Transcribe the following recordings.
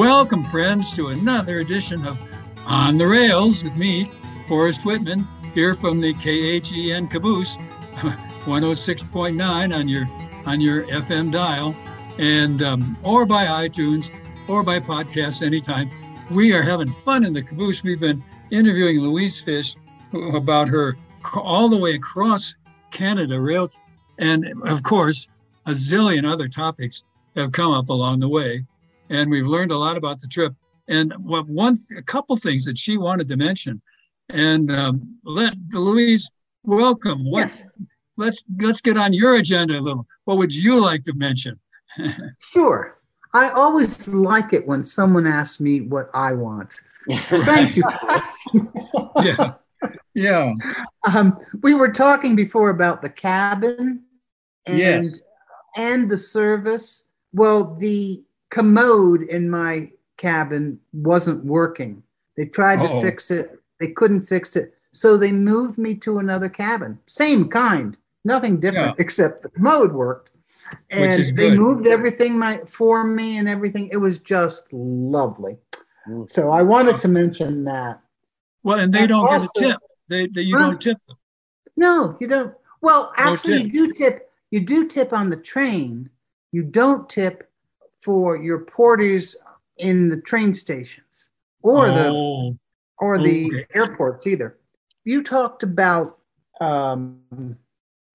Welcome, friends, to another edition of On the Rails with me, Forrest Whitman, here from the KHEN Caboose, 106.9 on your on your FM dial, and um, or by iTunes or by podcast anytime. We are having fun in the caboose. We've been interviewing Louise Fish about her all the way across Canada rail, and of course, a zillion other topics have come up along the way and we've learned a lot about the trip. And what one, a couple things that she wanted to mention, and um, let Louise welcome. What, yes. Let's let's get on your agenda a little. What would you like to mention? sure. I always like it when someone asks me what I want. Thank you. yeah. Yeah. Um, we were talking before about the cabin and yes. and the service. Well, the commode in my cabin wasn't working. They tried Uh-oh. to fix it, they couldn't fix it. So they moved me to another cabin, same kind, nothing different yeah. except the commode worked. And they moved everything my, for me and everything. It was just lovely. So I wanted to mention that. Well, and they and don't also, get a tip. They, they you huh? don't tip them. No, you don't. Well, actually, no you do tip. You do tip on the train. You don't tip for your porters in the train stations or oh. the or the okay. airports either. You talked about um,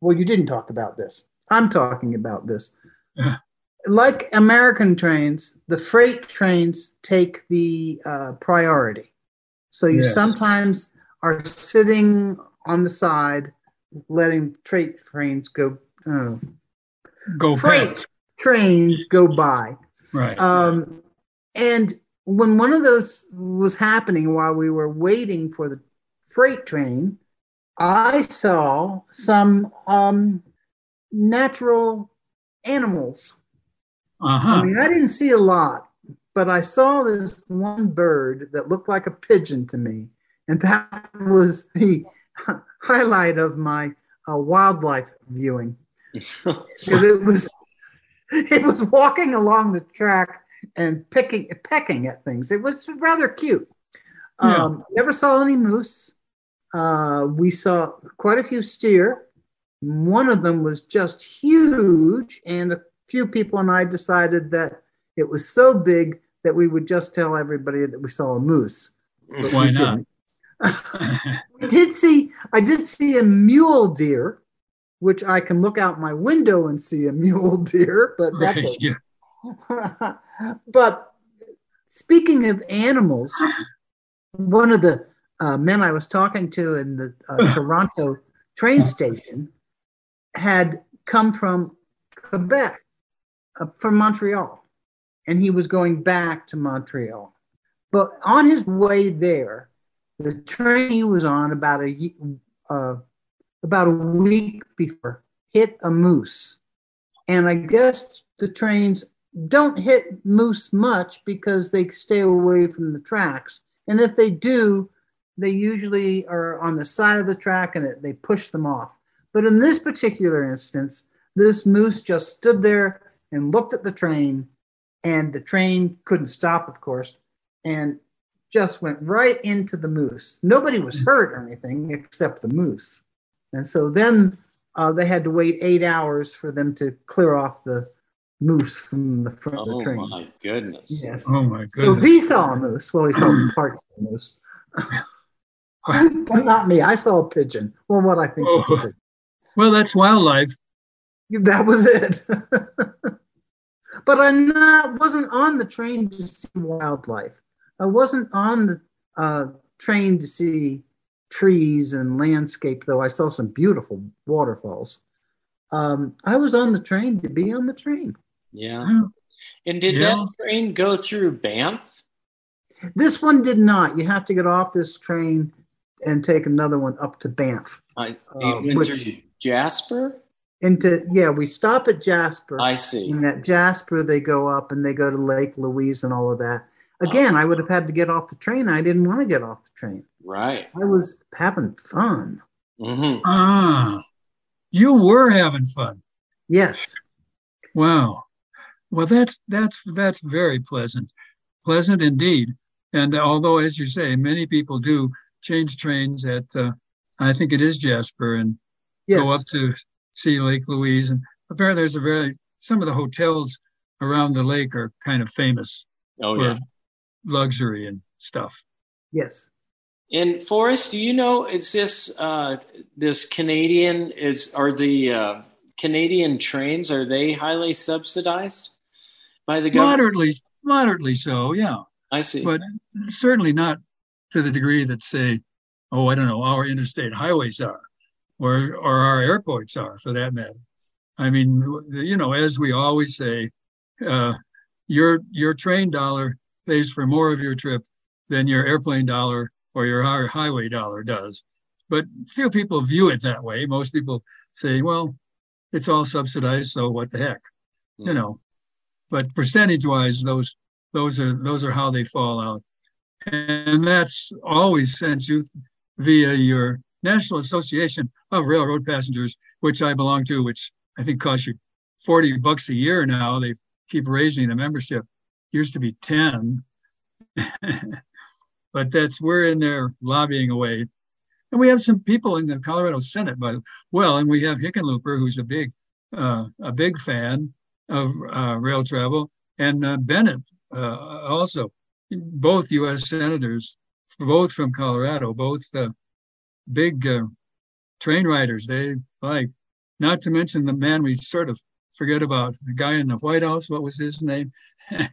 well, you didn't talk about this. I'm talking about this. like American trains, the freight trains take the uh, priority. So you yes. sometimes are sitting on the side, letting freight trains go. Uh, go freight. Past trains go by. Right. Um, and when one of those was happening while we were waiting for the freight train, I saw some um, natural animals. Uh-huh. I mean, I didn't see a lot, but I saw this one bird that looked like a pigeon to me. And that was the highlight of my uh, wildlife viewing. it was it was walking along the track and picking pecking at things. It was rather cute. Yeah. Um, never saw any moose. Uh, we saw quite a few steer. One of them was just huge, and a few people and I decided that it was so big that we would just tell everybody that we saw a moose. Why not? we did see. I did see a mule deer which I can look out my window and see a mule deer, but that's right, yeah. but speaking of animals, one of the uh, men I was talking to in the uh, Toronto train station had come from Quebec, uh, from Montreal, and he was going back to Montreal. But on his way there, the train he was on about a uh, about a week before hit a moose. And I guess the trains don't hit moose much because they stay away from the tracks. And if they do, they usually are on the side of the track and it, they push them off. But in this particular instance, this moose just stood there and looked at the train, and the train couldn't stop, of course, and just went right into the moose. Nobody was hurt or anything except the moose. And so then uh, they had to wait eight hours for them to clear off the moose from the front oh, of the train. Oh my goodness! Yes. Oh my goodness! So he saw a moose. Well, he saw parts of the moose, but not me. I saw a pigeon. Well, what I think. Oh. Well, that's wildlife. That was it. but I not wasn't on the train to see wildlife. I wasn't on the uh, train to see trees and landscape, though I saw some beautiful waterfalls. Um, I was on the train to be on the train. Yeah. And did yeah. that train go through Banff? This one did not. You have to get off this train and take another one up to Banff. I, uh, which, Jasper? Into yeah, we stop at Jasper. I see. And at Jasper, they go up and they go to Lake Louise and all of that. Again, oh. I would have had to get off the train. I didn't want to get off the train. Right. I was having fun. Mm-hmm. Ah, you were having fun. Yes. Wow. Well, that's that's that's very pleasant, pleasant indeed. And although, as you say, many people do change trains at, uh, I think it is Jasper, and yes. go up to see Lake Louise. And apparently, there's a very some of the hotels around the lake are kind of famous oh, for yeah. luxury and stuff. Yes. And Forrest, do you know is this uh, this Canadian is are the uh, Canadian trains are they highly subsidized by the government? Moderately, moderately so. Yeah. I see. But certainly not to the degree that say, oh, I don't know, our interstate highways are or or our airports are for that matter. I mean, you know, as we always say, uh, your your train dollar pays for more of your trip than your airplane dollar or your highway dollar does. But few people view it that way. Most people say, well, it's all subsidized, so what the heck, mm. you hmm. know. But percentage-wise, those those are those are how they fall out, and that's always sent you via your National Association of Railroad Passengers, which I belong to, which I think costs you 40 bucks a year now. They keep raising the membership. Used to be 10. but that's we're in there lobbying away. And we have some people in the Colorado Senate, by well, and we have Hickenlooper, who's a big uh, a big fan of uh, rail travel, and uh, Bennet uh, also, both U.S. senators, both from Colorado, both uh, big uh, train riders. They like, not to mention the man we sort of forget about, the guy in the White House. What was his name?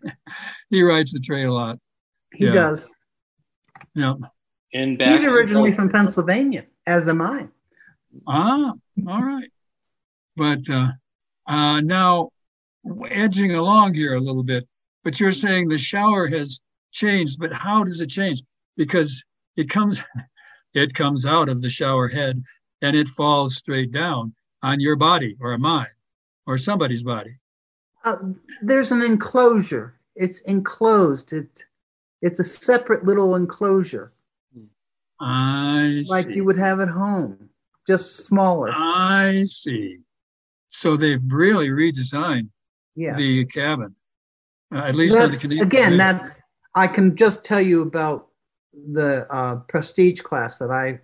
he rides the train a lot. He yeah. does. Yeah. And he's originally from Pennsylvania, as am I. Ah, all right. But uh, uh, now, edging along here a little bit, but you're saying the shower has changed, but how does it change? Because it comes it comes out of the shower head and it falls straight down on your body or a mine or somebody's body. Uh, there's an enclosure. It's enclosed. It it's a separate little enclosure. I like see. you would have at home, just smaller. I see. So they've really redesigned yes. the cabin. Uh, at least that's, again, that's I can just tell you about the uh, prestige class that I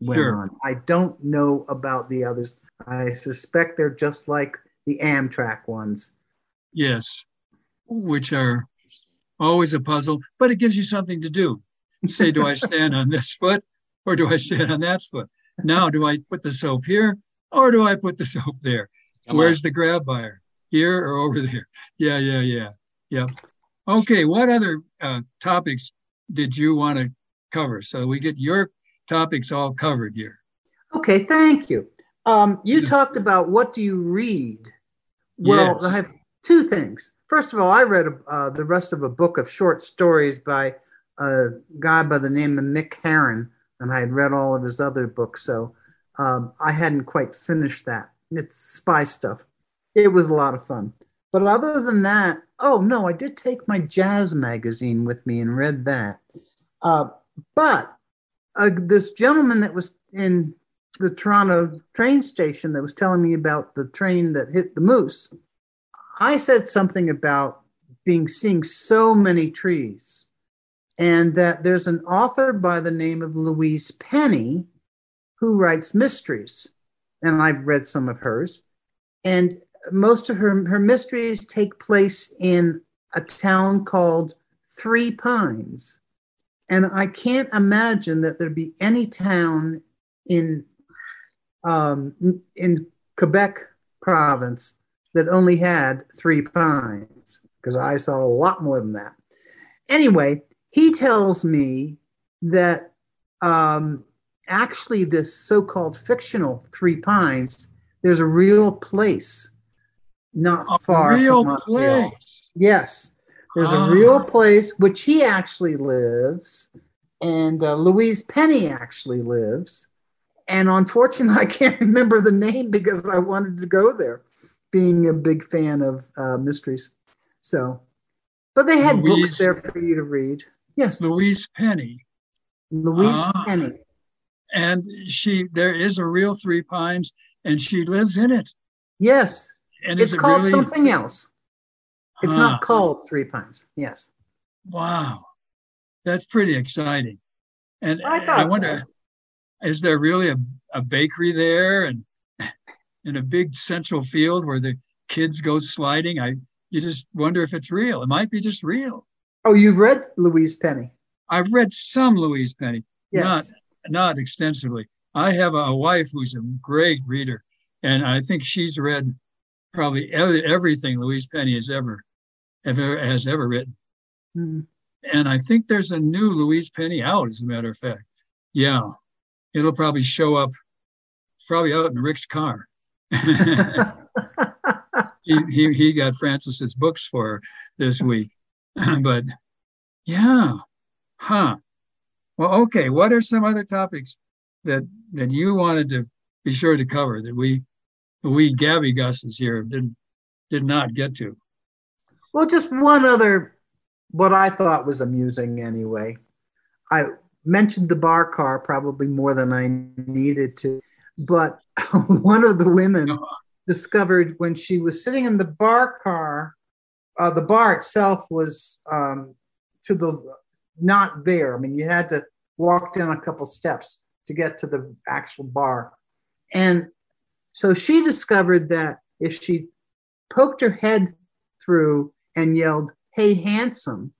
went sure. on. I don't know about the others. I suspect they're just like the Amtrak ones. Yes, which are always a puzzle, but it gives you something to do. Say, do I stand on this foot or do I stand on that foot? Now, do I put the soap here or do I put the soap there? Come Where's on. the grab bar? Here or over there? Yeah, yeah, yeah. Yep. Okay, what other uh, topics did you want to cover? So we get your topics all covered here. Okay, thank you. Um, you yeah. talked about what do you read? Well, yes. I have two things. First of all, I read uh, the rest of a book of short stories by a guy by the name of Mick Herron, and I had read all of his other books, so um, I hadn't quite finished that. It's spy stuff. It was a lot of fun. But other than that, oh no, I did take my jazz magazine with me and read that. Uh, but uh, this gentleman that was in the Toronto train station that was telling me about the train that hit the moose, I said something about being seeing so many trees. and that there's an author by the name of Louise Penny who writes mysteries. And I've read some of hers. And most of her, her mysteries take place in a town called Three Pines. And I can't imagine that there'd be any town in um, in Quebec province that only had three pines because I saw a lot more than that. Anyway, he tells me that um, actually, this so called fictional Three Pines, there's a real place not a far real from place. Yes, there's a real ah. place which he actually lives, and uh, Louise Penny actually lives. And unfortunately, I can't remember the name because I wanted to go there, being a big fan of uh, mysteries. So, but they had Louise, books there for you to read. Yes, Louise Penny. Louise ah. Penny. And she, there is a real Three Pines, and she lives in it. Yes, and it's it called really... something else. It's huh. not called Three Pines. Yes. Wow, that's pretty exciting. And I, I wonder, so. is there really a, a bakery there and in a big central field where the kids go sliding? I you just wonder if it's real. It might be just real. Oh, you've read Louise Penny. I've read some Louise Penny, yes. not not extensively. I have a wife who's a great reader, and I think she's read probably everything Louise Penny has ever, ever has ever written. Mm-hmm. And I think there's a new Louise Penny out, as a matter of fact. Yeah, it'll probably show up, probably out in Rick's car. he, he, he got Francis's books for this week. but yeah, huh. Well, okay. What are some other topics that that you wanted to be sure to cover that we we Gabby Gusses here did did not get to? Well, just one other what I thought was amusing anyway. I mentioned the bar car probably more than I needed to, but one of the women uh-huh. discovered when she was sitting in the bar car, uh, the bar itself was um, to the not there. I mean, you had to walk down a couple steps to get to the actual bar. And so she discovered that if she poked her head through and yelled, Hey, handsome,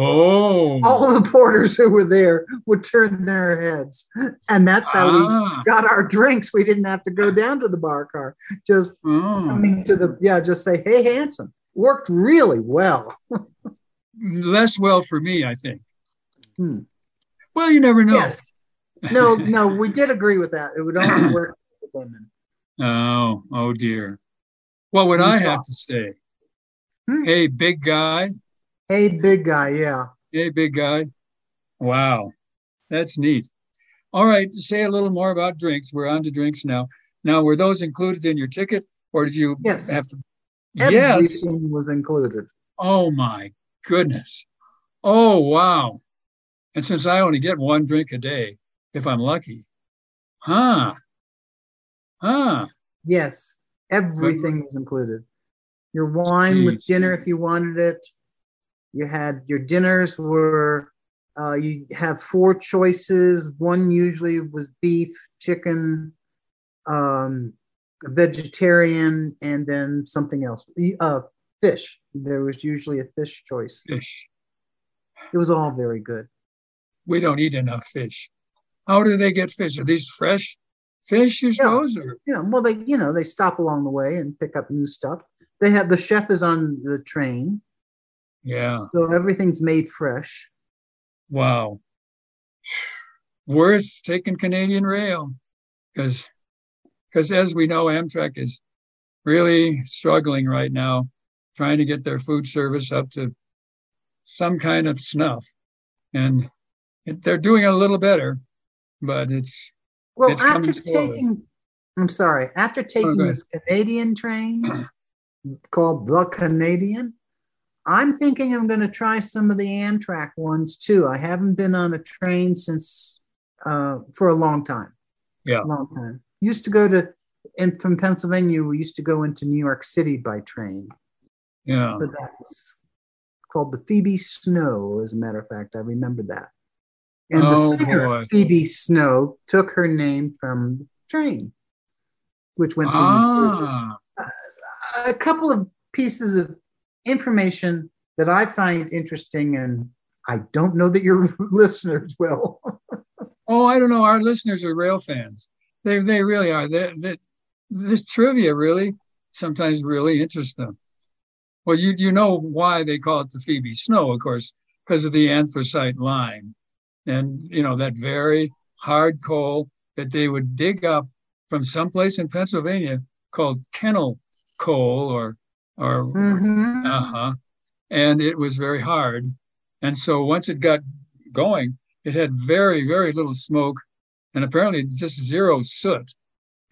Oh. All the porters who were there would turn their heads. And that's how ah. we got our drinks. We didn't have to go down to the bar car. Just oh. coming to the, yeah, just say, hey, handsome. Worked really well. Less well for me, I think. Hmm. Well, you never know. Yes. No, no, we did agree with that. It would only work for women. Oh, oh dear. What would I have to say? Hmm. Hey, big guy. Hey, big guy. Yeah. Hey, big guy. Wow. That's neat. All right. To say a little more about drinks. We're on to drinks now. Now, were those included in your ticket or did you yes. have to? Everything yes. was included. Oh, my goodness. Oh, wow. And since I only get one drink a day, if I'm lucky, huh? Huh? Yes. Everything but, was included. Your wine geez. with dinner if you wanted it you had your dinners were uh, you have four choices. One usually was beef, chicken, um, vegetarian, and then something else. Uh, fish. There was usually a fish choice. Fish. It was all very good. We don't eat enough fish. How do they get fish? Are these fresh fish, you suppose? Yeah. Or? yeah. Well, they you know they stop along the way and pick up new stuff. They have the chef is on the train. Yeah. So everything's made fresh. Wow. Worth taking Canadian Rail because because as we know, Amtrak is really struggling right now, trying to get their food service up to some kind of snuff, and it, they're doing a little better, but it's well it's after taking. I'm sorry. After oh, taking oh, this Canadian train called the Canadian, I'm thinking I'm going to try some of the Amtrak ones too. I haven't been on a train since uh, for a long time. Yeah, long time. Used to go to, and from Pennsylvania, we used to go into New York City by train. Yeah, but that's called the Phoebe Snow. As a matter of fact, I remember that. And oh, the singer boy. Phoebe Snow took her name from the train, which went through. Ah. A couple of pieces of information that I find interesting, and I don't know that your listeners will. oh, I don't know. Our listeners are rail fans. They they really are. They, they, this trivia really sometimes really interests them. Well, you you know why they call it the Phoebe Snow, of course, because of the anthracite line, and you know that very hard coal that they would dig up from someplace in Pennsylvania called cannel coal or or Mhm. uh huh, and it was very hard, and so once it got going, it had very very little smoke, and apparently just zero soot,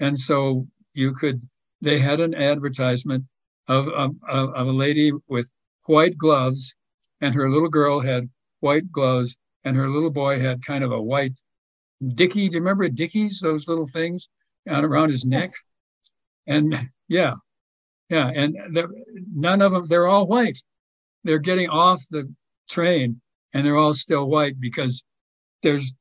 and so you could they had an advertisement of, of, of of a lady with white gloves, and her little girl had white gloves, and her little boy had kind of a white dicky. Do you remember dickies? Those little things on around his neck, and yeah, yeah, and none of them. They're all white. They're getting off the train, and they're all still white because there's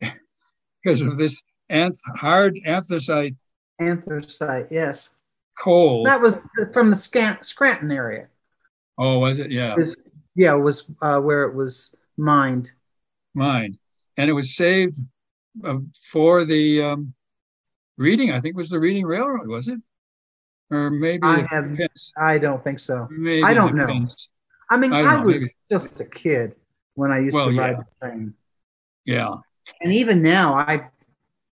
because of this anth- hard anthracite Anthracite, yes. coal. That was from the Scant- Scranton area. Oh, was it? Yeah, It was, yeah, it was uh, where it was mined. Mined. And it was saved uh, for the um, reading. I think it was the Reading Railroad, was it? Or maybe I have- Pence- I don't think so. maybe I don't know. Pence. I mean, I I, know, was maybe. just a kid when I used Well, to ride yeah. the train. Yeah. And even now, I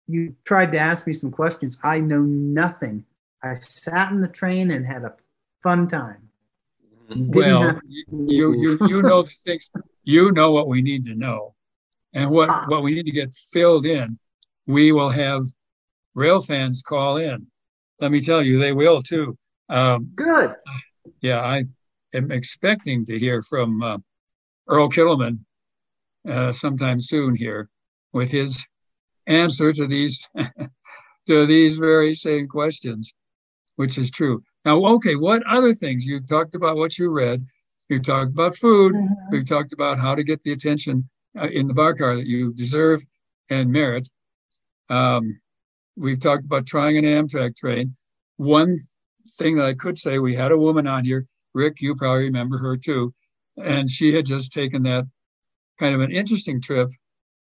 you tried to ask me some questions. I know nothing. I sat in the train and had a fun time. Didn't well, you you you know things. You know what we need to know, and what Ah. what we need to get filled in. We will have rail fans call in. Let me tell you, they will too. Um, Good. yeah, I am expecting to hear from uh, Earl Kittleman uh, sometime soon here with his answer to these to these very same questions, which is true. Now, okay, what other things you talked about? What you read, you talked about food. Mhm. We've talked about how to get the attention uh, in the bar car that you deserve and merit. Um, we've talked about trying an Amtrak train. One thing that I could say, we had a woman on here, Rick, you probably remember her too, and she had just taken that kind of an interesting trip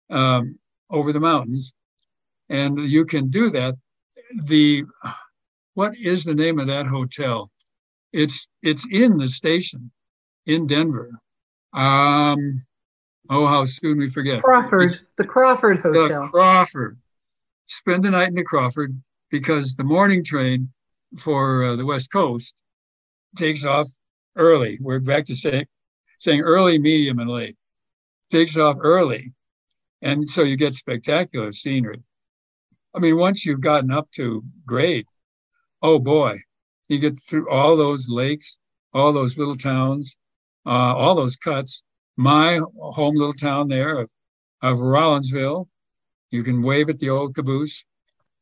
um, over the mountains, and you can do that. The what is the name of that hotel? It's it's in the station in Denver. Um, oh, how soon we forget. Crawford, It's the Crawford Hotel. the Hotel. Crawford. Spend the night in the Crawford because the morning train for uh, the West Coast takes off early. We're back to say, saying early, medium, and late. Takes off early. And so you get spectacular scenery. I mean, once you've gotten up to grade, oh boy, you get through all those lakes, all those little towns, uh, all those cuts. My home little town there of, of Rollinsville, you can wave at the old caboose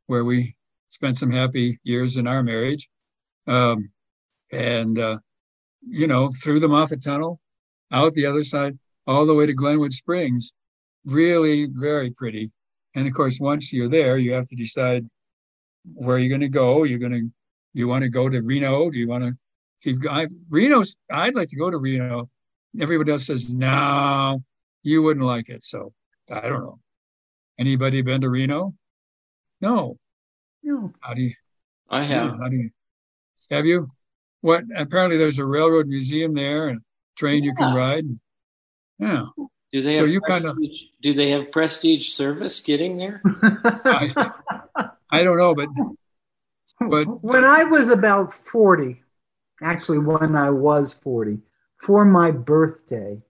where we spent some happy years in our marriage. Um, and, uh, you know, through the Moffat Tunnel, out the other side, all the way to Glenwood Springs. Really very pretty. And of course, once you're there, you have to decide where you're going to go. You're going to, do you want to go to Reno? Do you want to keep going? Reno's, I'd like to go to Reno. Everybody else says, no, you wouldn't like it. So I don't know. Anybody been to Reno? No. No. How do you, I yeah, have. how do you, have you? What, apparently there's a railroad museum there and train you can ride. Yeah. Do they So have you kinda- prestige, do they have prestige service getting there? I, I don't know, but But- when I was about 40, actually, when I was 40, for my birthday,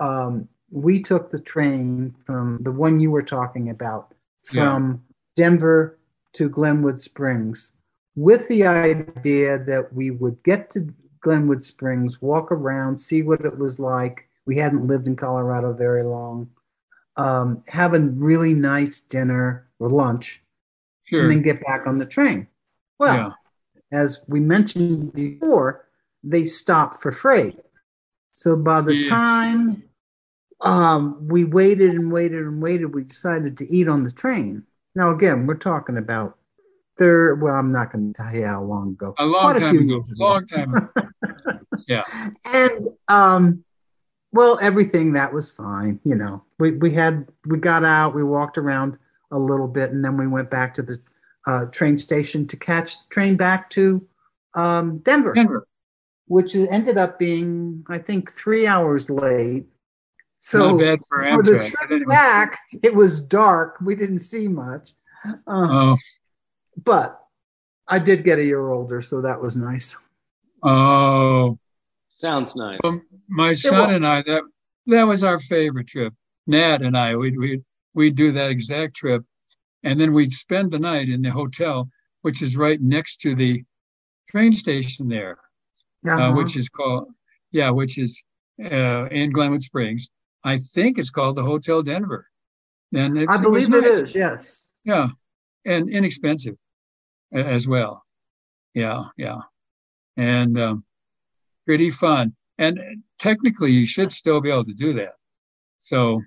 um, we took the train from the one you were talking about from Denver to Glenwood Springs with the idea that we would get to Glenwood Springs, walk around, see what it was like. We hadn't lived in Colorado very long. Um, have a really nice dinner or lunch, sure. and then get back on the train. Well, yeah. as we mentioned before, they stop for freight. So by the yes. time um, we waited and waited and waited, we decided to eat on the train. Now, again, we're talking about third. Well, I'm not going to tell you how long ago. A long Quite time a ago. Long time ago. yeah. And um, well, everything that was fine. You know, we we had we got out, we walked around a little bit, and then we went back to the uh, train station to catch the train back to um, Denver, Denver, which ended up being, I think, three hours late. So bad for, for the trip anyway. back, it was dark. We didn't see much. Uh, oh. But I did get a year older, so that was nice. Oh, sounds nice. Well, my son and I that that was our favorite trip. Nat and I we we we'd do that exact trip, and then we'd spend the night in the hotel, which is right next to the train station there, uh, uh-huh. uh, which is called yeah, which is uh, in Glenwood Springs. I think it's called the Hotel Denver. And it's. I believe it, nice. is. Yes. Yeah, and inexpensive as well. Yeah, yeah, and um, pretty fun. And technically, you should still be able to do that. So,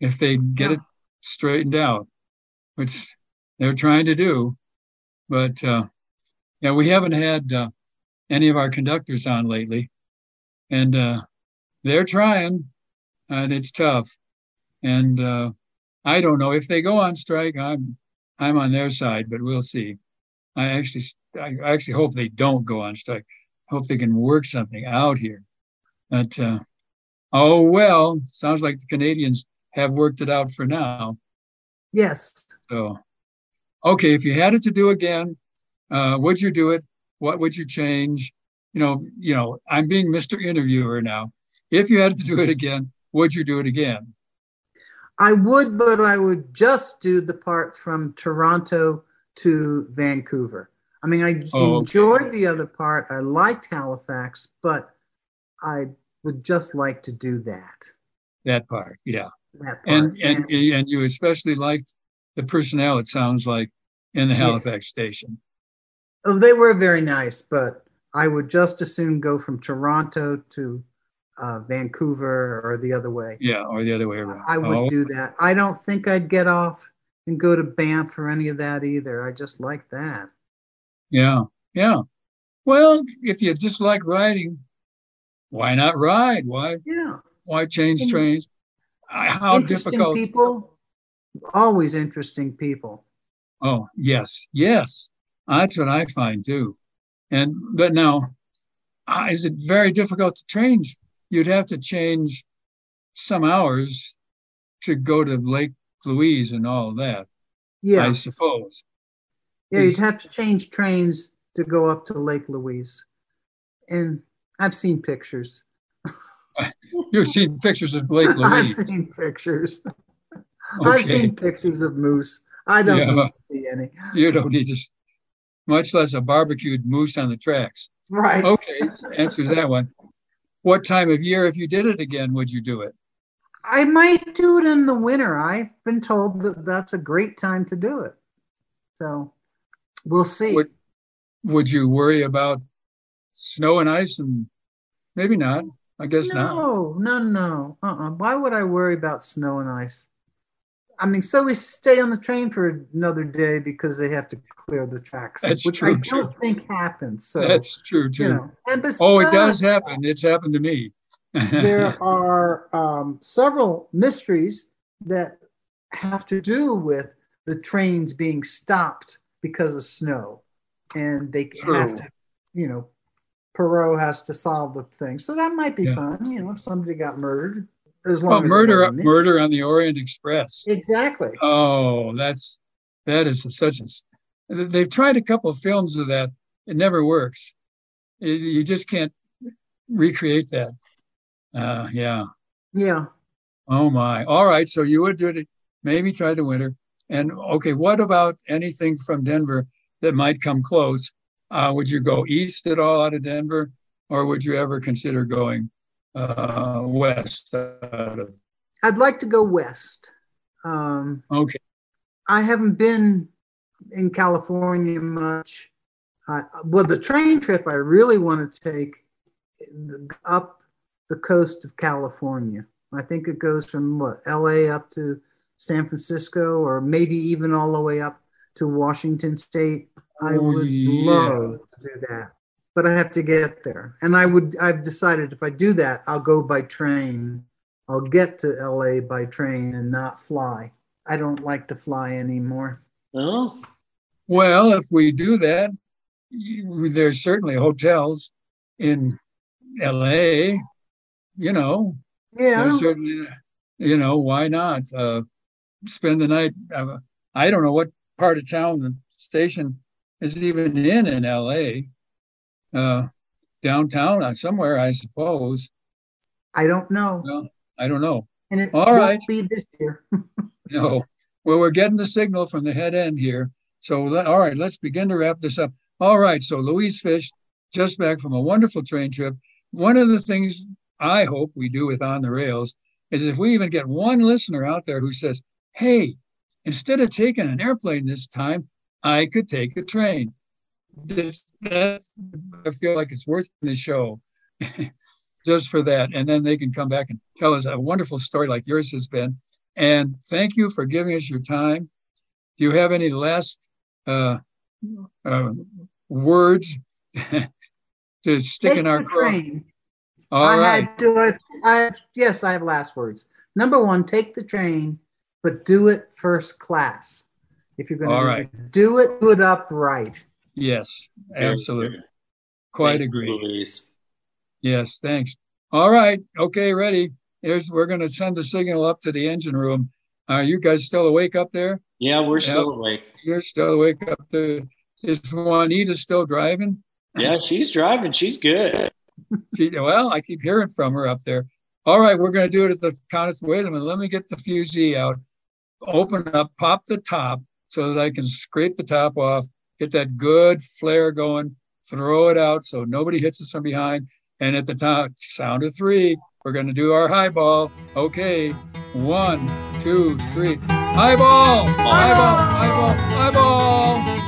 if they get yeah. it straightened out, which they're trying to do, but uh, yeah, we haven't had uh, any of our conductors on lately, and uh, they're trying, and it's tough. And uh, I don't know if they go on strike. I'm I'm on their side, but we'll see. I actually I actually hope they don't go on strike. I Hope they can work something out here. But uh, oh well, sounds like the Canadians have worked it out for now. Yes. So, okay, if you had it to do again, uh, would you do it? What would you change? You know, you know, I'm being Mr. Interviewer now. If you had to do it again, would you do it again? I would, but I would just do the part from Toronto to Vancouver. I mean, I oh, enjoyed okay. the other part. I liked Halifax, but I would just like to do that. That part, yeah. That part. And, and and and you especially liked the personnel. It sounds like in the Halifax yeah. station. Oh, they were very nice, but I would just as soon go from Toronto to uh, Vancouver or the other way. Yeah, or the other way around. I would oh. do that. I don't think I'd get off and go to Banff or any of that either. I just like that. Yeah, yeah. Well, if you just like riding, why not ride? Why? Yeah. Why change and trains? How difficult? People, always interesting people. Oh yes, yes. That's what I find too. And but now, uh, is it very difficult to change? You'd have to change some hours to go to Lake Louise and all that. Yeah, I suppose. Yeah, you'd have to change trains to go up to Lake Louise, and I've seen pictures. You've seen pictures of Lake Louise. I've seen pictures. Okay. I've seen pictures of moose. I don't yeah, need to see any. You don't need to, much less a barbecued moose on the tracks. Right. Okay, answer to that one. What time of year, if you did it again, would you do it? I might do it in the winter. I've been told that that's a great time to do it. So we'll see. Would, would you worry about snow and ice? And maybe not. I guess no, not. No, no, no. Uh-uh. Why would I worry about snow and ice? I mean, so we stay on the train for another day because they have to clear the tracks, That's which true, I don't think happens. So That's true too. You know, besides, oh, it does happen. It's happened to me. there are um, several mysteries that have to do with the trains being stopped because of snow, and they True. have to, you know, Poirot has to solve the thing. So that might be yeah. fun, you know, if somebody got murdered. As long well, as murder, murder on the Orient Express. Exactly. Oh, that's that is such a. They've tried a couple of films of that. It never works. It, you just can't recreate that. Uh, yeah. Yeah. Oh my. All right. So you would do it. Maybe try the winter. And okay, what about anything from Denver that might come close? Uh, would you go east at all out of Denver, or would you ever consider going uh, west out of? I'd like to go west. Um, okay. I haven't been in California much. Uh, well, the train trip I really want to take up the coast of California. I think it goes from what LA up to San Francisco, or maybe even all the way up to Washington State. I oh, would yeah. love to do that, but I have to get there. And I would. I've decided if I do that, I'll go by train. I'll get to LA by train and not fly. I don't like to fly anymore. Oh. Well, if we do that, there's certainly hotels in LA, you know. Yeah. Certainly, you know, why not uh, spend the night? Uh, I don't know what part of town the station is even in in LA. Uh, downtown, uh, somewhere, I suppose. I don't know. Well, I don't know. And it All right. be this year. no. Well, we're getting the signal from the head end here. So, let, all right, let's begin to wrap this up. All right. So, Louise Fish, just back from a wonderful train trip. One of the things I hope we do with On the Rails is if we even get one listener out there who says, hey, instead of taking an airplane this time, I could take a train. This, that's, I feel like it's worth the show just for that. And then they can come back and tell us a wonderful story like yours has been. And thank you for giving us your time. Do you have any last uh, uh, words to stick Take in our train? All I right. Had, do I, I, yes, I have last words. Number one, take the train, but do it first class. If you're going to right. do it, do it upright. Yes, absolutely. Quite Thank agree. Yes, thanks. All right. Okay, ready. Here's we're going to send a signal up to the engine room. Are you guys still awake up there? Yeah, we're still awake. You're still awake up there. Is Juanita still driving? Yeah, she's driving. She's good. she, well, I keep hearing from her up there. All right, we're going to do it at the count of. Wait a minute. Let me get the fusee out. Open up, pop the top so that I can scrape the top off, get that good flare going, throw it out so nobody hits us from behind. And at the top, sound of three, we're going to do our high ball. Okay, one, two, three. High ball, high ball, high ball, high ball.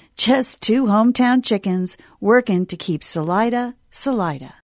just two hometown chickens working to keep Salida, Salida.